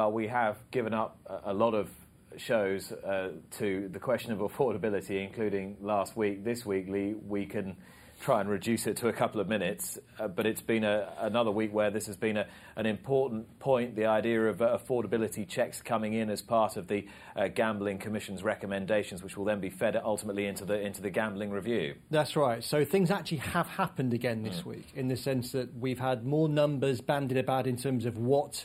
Well, we have given up a, lot of shows uh, to the question of affordability, including last week. This week, Lee, we can try and reduce it to a couple of minutes. Uh, but it's been a, another week where this has been a, an important point the idea of uh, affordability checks coming in as part of the uh, Gambling Commission's recommendations, which will then be fed ultimately into the, into the gambling review. That's right. So things actually have happened again this mm. week in the sense that we've had more numbers bandied about in terms of what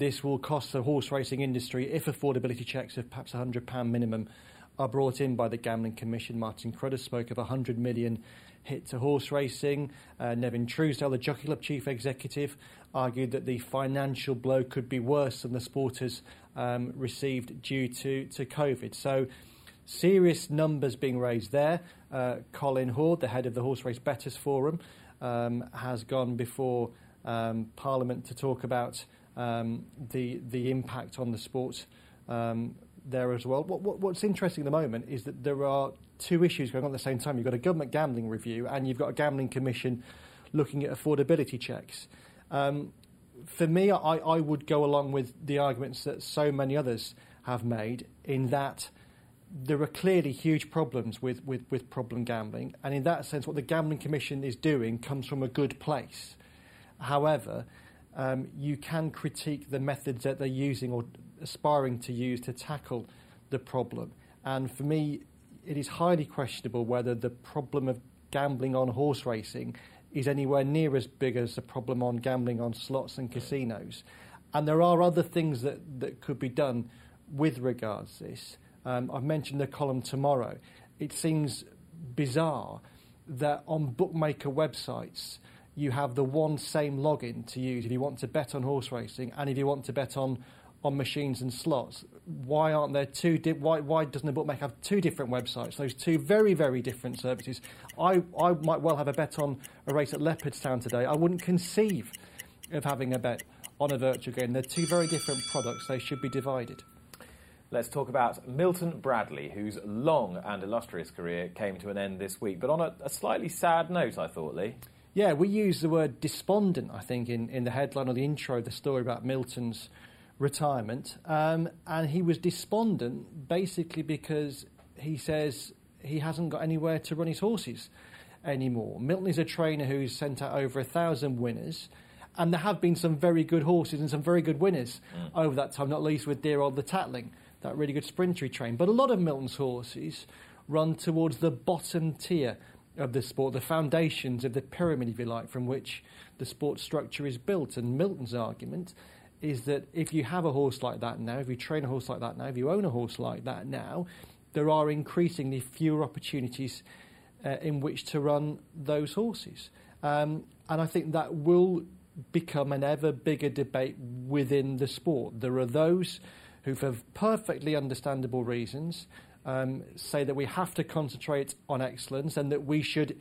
this will cost the horse racing industry if affordability checks of perhaps £100 minimum are brought in by the Gambling Commission. Martin Cruddas spoke of 100 million hit to horse racing. Uh, Nevin Truesdale, the Jockey Club chief executive, argued that the financial blow could be worse than the sport has um, received due to, to COVID. So, serious numbers being raised there. Uh, Colin Hord, the head of the Horse Race Bettors Forum, um, has gone before um, Parliament to talk about um, the the impact on the sport um, there as well. What, what, what's interesting at the moment is that there are two issues going on at the same time. You've got a government gambling review and you've got a gambling commission looking at affordability checks. Um, for me, I, I would go along with the arguments that so many others have made in that there are clearly huge problems with, with, with problem gambling. And in that sense, what the Gambling Commission is doing comes from a good place. However, um, you can critique the methods that they're using or aspiring to use to tackle the problem. And for me, it is highly questionable whether the problem of gambling on horse racing is anywhere near as big as the problem on gambling on slots and casinos. And there are other things that, that could be done with regards to this. Um, I've mentioned the column tomorrow. It seems bizarre that on bookmaker websites you have the one same login to use if you want to bet on horse racing and if you want to bet on on machines and slots. Why aren't there two? Di- why why doesn't the bookmaker have two different websites? Those two very very different services. I I might well have a bet on a race at Leopardstown today. I wouldn't conceive of having a bet on a virtual game. They're two very different products. They should be divided. Let's talk about Milton Bradley, whose long and illustrious career came to an end this week, but on a, a slightly sad note, I thought, Lee. Yeah, we use the word despondent, I think, in, in the headline or the intro of the story about Milton's retirement. Um, and he was despondent basically because he says he hasn't got anywhere to run his horses anymore. Milton is a trainer who's sent out over a thousand winners. And there have been some very good horses and some very good winners mm. over that time, not least with dear old the Tatling, that really good sprintery train. But a lot of Milton's horses run towards the bottom tier of the sport, the foundations of the pyramid, if you like, from which the sport structure is built. And Milton's argument is that if you have a horse like that now, if you train a horse like that now, if you own a horse like that now, there are increasingly fewer opportunities uh, in which to run those horses. Um, and I think that will become an ever bigger debate within the sport. There are those who, for perfectly understandable reasons, um, say that we have to concentrate on excellence and that we should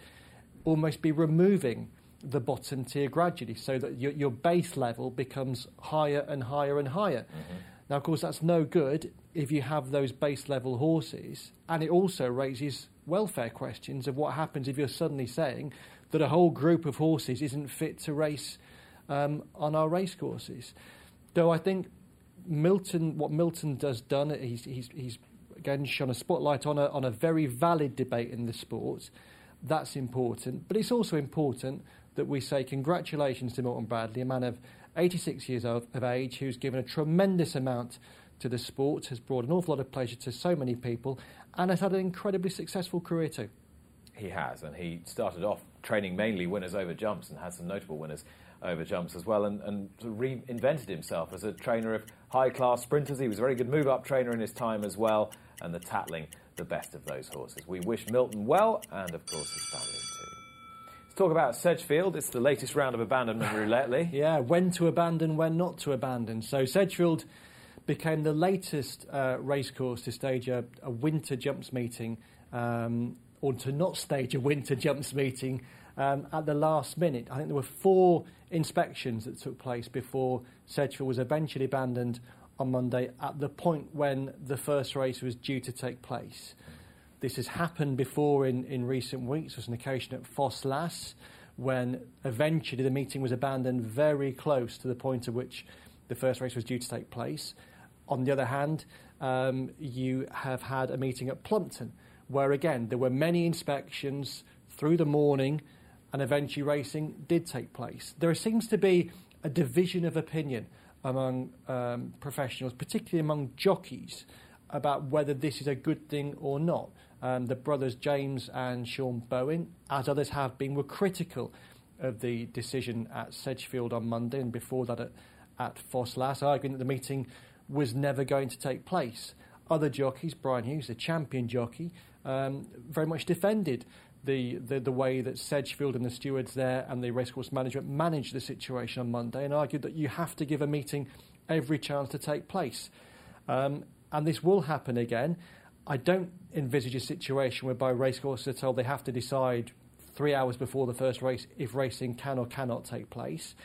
almost be removing the bottom tier gradually so that your, your base level becomes higher and higher and higher. Mm-hmm. Now, of course, that's no good if you have those base level horses, and it also raises welfare questions of what happens if you're suddenly saying that a whole group of horses isn't fit to race um, on our racecourses. Though I think Milton, what Milton does done, he's, he's, he's again shone a spotlight on a, on a very valid debate in the sport. That's important, but it's also important that we say congratulations to Milton Bradley, a man of 86 years of, of age who's given a tremendous amount to the sport, has brought an awful lot of pleasure to so many people, and has had an incredibly successful career too. He has, and he started off training mainly winners over jumps and had some notable winners over jumps as well, and, and reinvented himself as a trainer of high class sprinters. He was a very good move up trainer in his time as well, and the Tatling, the best of those horses. We wish Milton well, and of course his family too. Let's talk about Sedgefield. It's the latest round of abandonment roulette. Lee. yeah, when to abandon, when not to abandon. So Sedgefield became the latest uh, racecourse to stage a, a winter jumps meeting, um, or to not stage a winter jumps meeting um, at the last minute. I think there were four inspections that took place before Sedgefield was eventually abandoned on Monday at the point when the first race was due to take place. This has happened before in, in recent weeks. There was an occasion at Ffos Las when eventually the meeting was abandoned very close to the point at which the first race was due to take place. On the other hand, um, you have had a meeting at Plumpton, where again there were many inspections through the morning, and eventually racing did take place. There seems to be a division of opinion among um, professionals, particularly among jockeys, about whether this is a good thing or not. Um, the brothers James and Sean Bowen, as others have been, were critical of the decision at Sedgefield on Monday and before that at, at Ffos Las, arguing that the meeting was never going to take place. Other jockeys, Brian Hughes, the champion jockey, um, very much defended the, the, the way that Sedgefield and the stewards there and the racecourse management managed the situation on Monday and argued that you have to give a meeting every chance to take place. Um, and this will happen again. I don't envisage a situation whereby racecourses are told they have to decide three hours before the first race if racing can or cannot take place.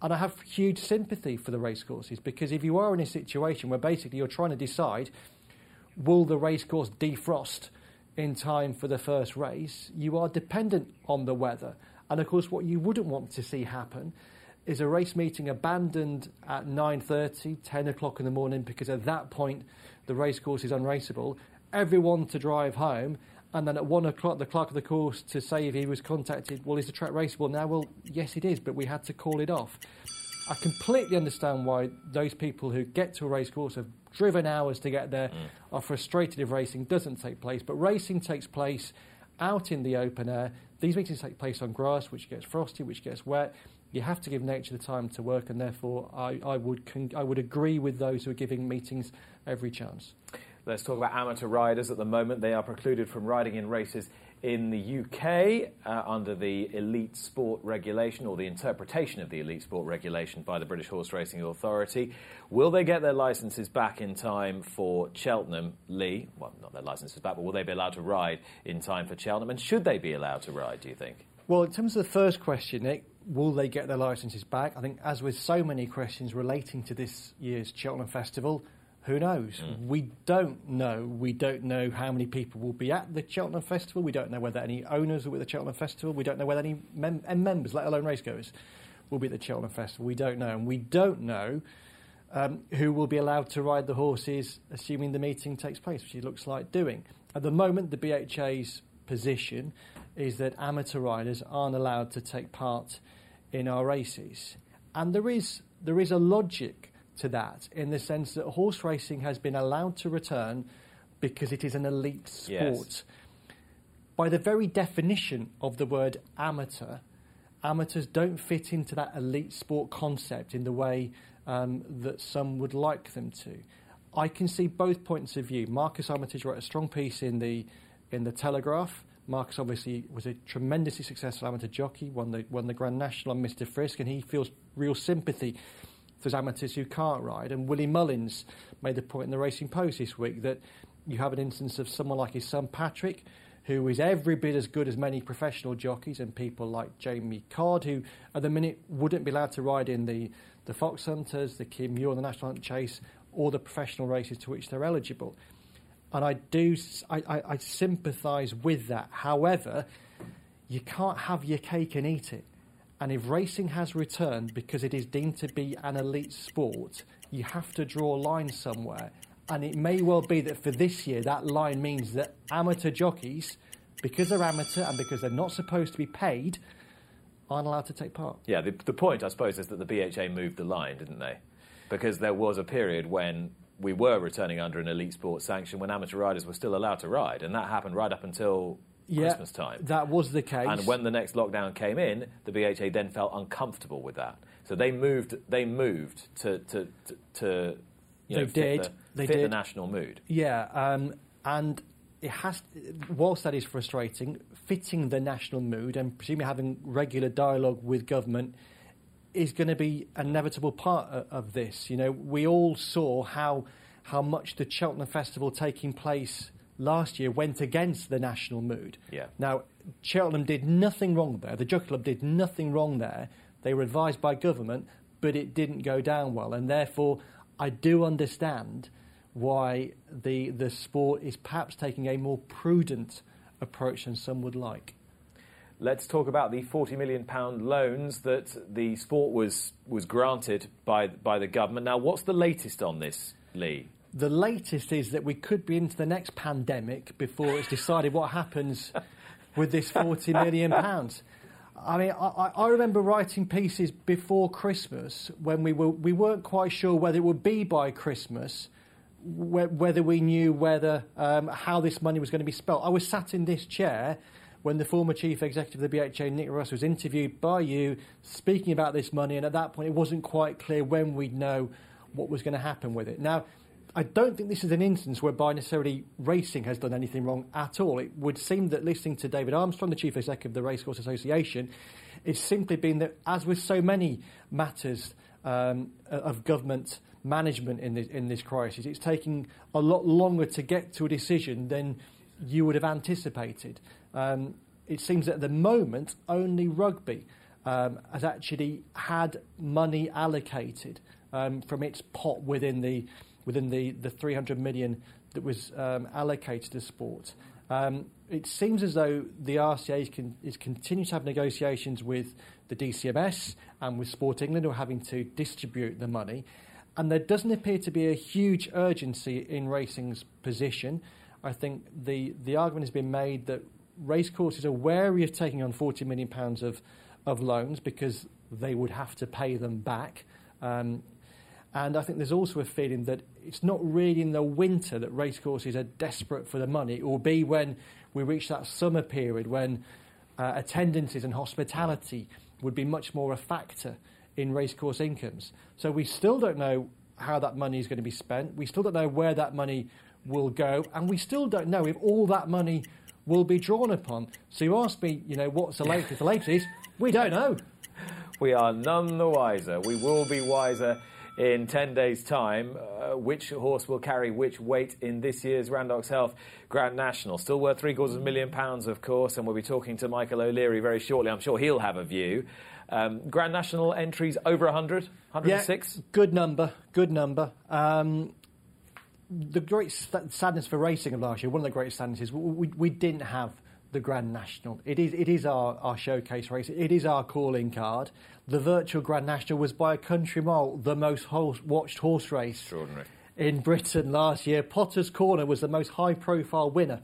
And I have huge sympathy for the racecourses because if you are in a situation where basically you're trying to decide will the racecourse defrost in time for the first race, you are dependent on the weather. And of course, what you wouldn't want to see happen is a race meeting abandoned at 9.30, 10 o'clock in the morning, because at that point the racecourse is unraceable, everyone to drive home, and then at 1 o'clock the clerk of the course to say if he was contacted, well, is the track raceable now? Well, yes, it is, but we had to call it off. I completely understand why those people who get to a racecourse have driven hours to get there mm. are frustrated if racing doesn't take place. But racing takes place out in the open air. These meetings take place on grass, which gets frosty, which gets wet. You have to give nature the time to work, and therefore, I, I would con- I would agree with those who are giving meetings every chance. Let's talk about amateur riders. At the moment, they are precluded from riding in races in the UK uh, under the Elite Sport Regulation or the interpretation of the Elite Sport Regulation by the British Horse Racing Authority. Will they get their licences back in time for Cheltenham, Lee? Well, not their licences back, but will they be allowed to ride in time for Cheltenham? And should they be allowed to ride, do you think? Well, in terms of the first question, Nick, will they get their licences back? I think, as with so many questions relating to this year's Cheltenham Festival, who knows? Mm. We don't know. We don't know how many people will be at the Cheltenham Festival. We don't know whether any owners will be at the Cheltenham Festival. We don't know whether any mem- members, let alone racegoers, will be at the Cheltenham Festival. We don't know. And we don't know um, who will be allowed to ride the horses, assuming the meeting takes place, which it looks like doing. At the moment, the BHA's position is that amateur riders aren't allowed to take part in our races. And there is, there is a logic to that in the sense that horse racing has been allowed to return because it is an elite sport. Yes. By the very definition of the word amateur, amateurs don't fit into that elite sport concept in the way um, that some would like them to. I can see both points of view. Marcus Armytage wrote a strong piece in the in the Telegraph. Marcus obviously was a tremendously successful amateur jockey, won the won the Grand National on Mr Frisk, and he feels real sympathy there's amateurs who can't ride. And Willie Mullins made the point in the Racing Post this week that you have an instance of someone like his son Patrick, who is every bit as good as many professional jockeys and people like Jamie Codd, who at the minute wouldn't be allowed to ride in the, the Fox Hunters, the Kim Muir, the National Hunt Chase, or the professional races to which they're eligible. And I do, I, I, I sympathise with that. However, you can't have your cake and eat it. And if racing has returned because it is deemed to be an elite sport, you have to draw a line somewhere. And it may well be that for this year, that line means that amateur jockeys, because they're amateur and because they're not supposed to be paid, aren't allowed to take part. Yeah, the, the point, I suppose, is that the BHA moved the line, didn't they? Because there was a period when we were returning under an elite sport sanction when amateur riders were still allowed to ride, and that happened right up until yeah, Christmas time. That was the case. And when the next lockdown came in, the BHA then felt uncomfortable with that. So they moved. They moved to to to, to you know, they did. The, they fit did. the national mood. Yeah, um, and it has. Whilst that is frustrating, fitting the national mood and presumably having regular dialogue with government is going to be an inevitable part of, of this. You know, we all saw how how much the Cheltenham Festival taking place last year went against the national mood. Yeah. Now, Cheltenham did nothing wrong there. The Jockey Club did nothing wrong there. They were advised by government, but it didn't go down well. And therefore, I do understand why the, the sport is perhaps taking a more prudent approach than some would like. let's talk about the £40 million loans that the sport was, was granted by, by the government. Now, what's the latest on this, Lee? The latest is that we could be into the next pandemic before it's decided what happens with this £40 million. I mean, I, I, remember writing pieces before Christmas when we, were, we weren't quite sure whether it would be by Christmas, whether we knew whether um, how this money was going to be spent. I was sat in this chair when the former chief executive of the BHA, Nick Rust, was interviewed by you speaking about this money, and at that point it wasn't quite clear when we'd know what was going to happen with it. Now, I don't think this is an instance whereby necessarily racing has done anything wrong at all. It would seem that listening to David Armstrong, the chief executive of the Racecourse Association, it's simply been that, as with so many matters um, of government management in this, in this crisis, it's taking a lot longer to get to a decision than you would have anticipated. Um, it seems that at the moment, only rugby um, has actually had money allocated um, from its pot within the within the, the 300 million that was um, allocated to sport. Um, it seems as though the RCA is, con- is continuing to have negotiations with the DCMS and with Sport England who are having to distribute the money. And there doesn't appear to be a huge urgency in racing's position. I think the, the argument has been made that racecourses are wary of taking on £40 million of, of loans because they would have to pay them back. Um, and I think there's also a feeling that it's not really in the winter that racecourses are desperate for the money. It will be when we reach that summer period when uh, attendances and hospitality would be much more a factor in racecourse incomes. So we still don't know how that money is going to be spent. We still don't know where that money will go. And we still don't know if all that money will be drawn upon. So you ask me, you know, what's the latest? the latest is we don't know. We are none the wiser. We will be wiser in 10 days' time uh, which horse will carry which weight in this year's Randox Health Grand National. Still worth three quarters of a million pounds, of course, and we'll be talking to Michael O'Leary very shortly. I'm sure he'll have a view. Um, Grand National entries over 100, 106? Yeah, good number, good number. Um, the great sadness for racing of last year, one of the greatest sadnesses, we, we didn't have the Grand National. It is, it is our, our showcase race. It is our calling card. The virtual Grand National was by a country mile the most horse, watched horse race in Britain last year. Potter's Corner was the most high profile winner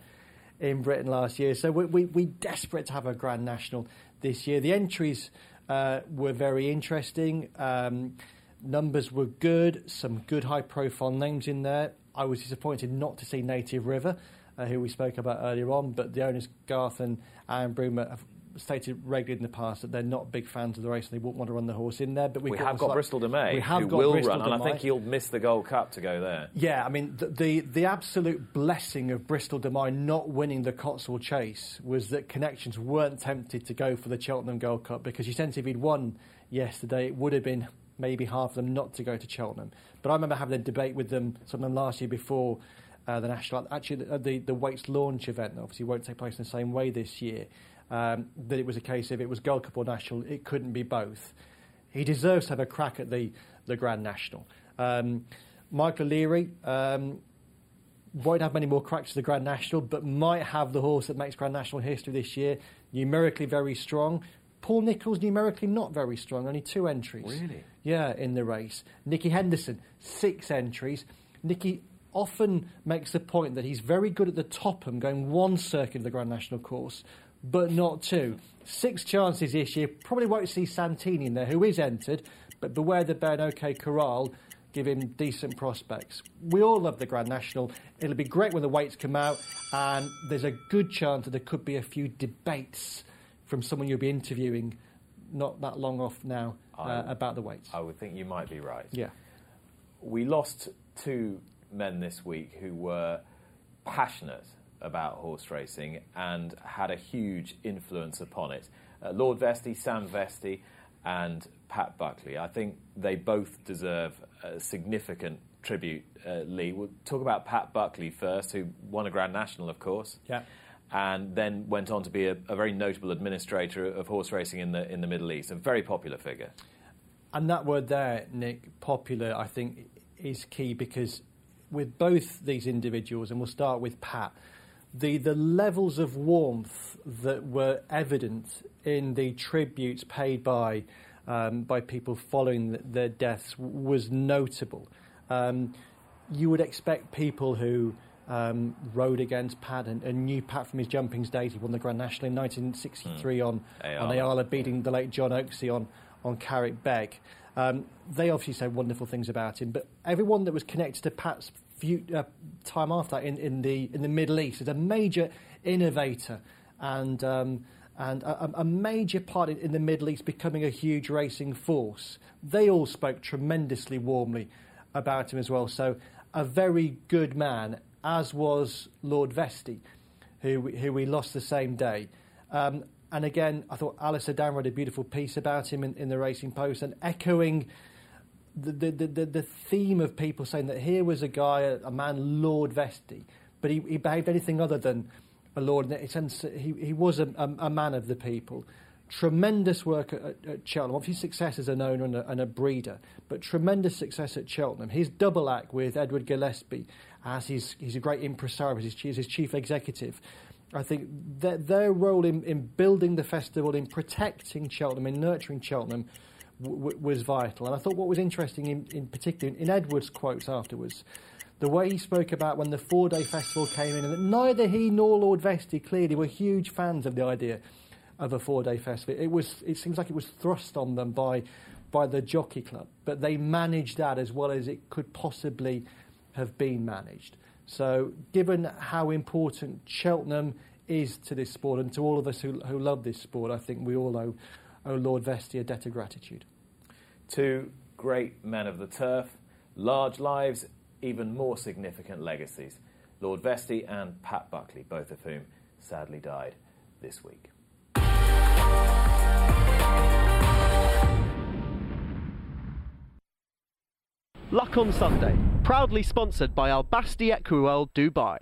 in Britain last year. So we, we, we're desperate to have a Grand National this year. The entries uh, were very interesting. Um, numbers were good, some good high profile names in there. I was disappointed not to see Native River uh, who we spoke about earlier on. But the owners, Garth and Aaron Broomer, have stated regularly in the past that they're not big fans of the race and they wouldn't want to run the horse in there. But we have got Bristol de Mai, we have who got will Bristol run, and I think he'll miss the Gold Cup to go there. Yeah, I mean the, the, the absolute blessing of Bristol de Mai not winning the Cotswold Chase was that connections weren't tempted to go for the Cheltenham Gold Cup because you sense if he'd won yesterday, it would have been maybe half of them not to go to Cheltenham. But I remember having a debate with them sometime last year before uh, the national. Actually, the, the, the weights launch event obviously won't take place in the same way this year. Um, that it was a case of it was Gold Cup or national, it couldn't be both. He deserves to have a crack at the the Grand National. Um, Michael O'Leary um, won't have many more cracks at the Grand National, but might have the horse that makes Grand National history this year. Numerically very strong. Paul Nicholls numerically not very strong, only two entries. Really? Yeah, in the race. Nicky Henderson, six entries. Nicky often makes the point that he's very good at the Topham, going one circuit of the Grand National course, but not two. Six chances this year. Probably won't see Santini in there, who is entered, but Beware the Bear and Ok Corral give him decent prospects. We all love the Grand National. It'll be great when the weights come out, and there's a good chance that there could be a few debates from someone you'll be interviewing not that long off now uh, about the weights. I would think you might be right. Yeah. We lost two men this week who were passionate about horse racing and had a huge influence upon it. Uh, Lord Vestey, Sam Vestey, and Pat Buckley. I think they both deserve a significant tribute, uh, Lee. We'll talk about Pat Buckley first, who won a Grand National, of course. Yeah. And then went on to be a, a very notable administrator of horse racing in the in the Middle East, a very popular figure. And that word there, Nick, popular, I think, is key because with both these individuals, and we'll start with Pat, the, the levels of warmth that were evident in the tributes paid by, um, by people following the, their deaths was notable. Um, you would expect people who um, rode against Pat and, and, knew Pat from his jumping days. He won the Grand National in 1963 mm. on, Ayala. on Ayala, beating the late John Oaksey on, on Carrickbeg. Um, they obviously said wonderful things about him, but everyone that was connected to Pat's few, uh, time after in, in, the, in the Middle East is a major innovator and, um, and a, a, major part in, the Middle East becoming a huge racing force. They all spoke tremendously warmly about him as well. So, a very good man, as was Lord Vestey, who, who we lost the same day. Um, and again, I thought Alastair Down wrote a beautiful piece about him in, in the Racing Post and echoing the, the, the, the, theme of people saying that here was a guy, a, man, Lord Vestey, but he, he, behaved anything other than a lord. In a sense, he, he was a, a, a man of the people. Tremendous work at, at, Cheltenham. Obviously, success as an owner and a, and a, breeder, but tremendous success at Cheltenham. His double act with Edward Gillespie, as he's, he's a great impresario, as his, chief executive. I think that their role in, in building the festival, in protecting Cheltenham, in nurturing Cheltenham, w- was vital. And I thought what was interesting, in, in particular, in Edward's quotes afterwards, the way he spoke about when the four day festival came in, and that neither he nor Lord Vestey clearly were huge fans of the idea of a four day festival. It, was, it seems like it was thrust on them by, by the Jockey Club, but they managed that as well as it could possibly have been managed. So, given how important Cheltenham is to this sport and to all of us who, who love this sport, I think we all owe owe Lord Vestey a debt of gratitude. Two great men of the turf, large lives, even more significant legacies. Lord Vestey and Pat Buckley, both of whom sadly died this week. Luck on Sunday, proudly sponsored by Al Basti Equiworld Dubai.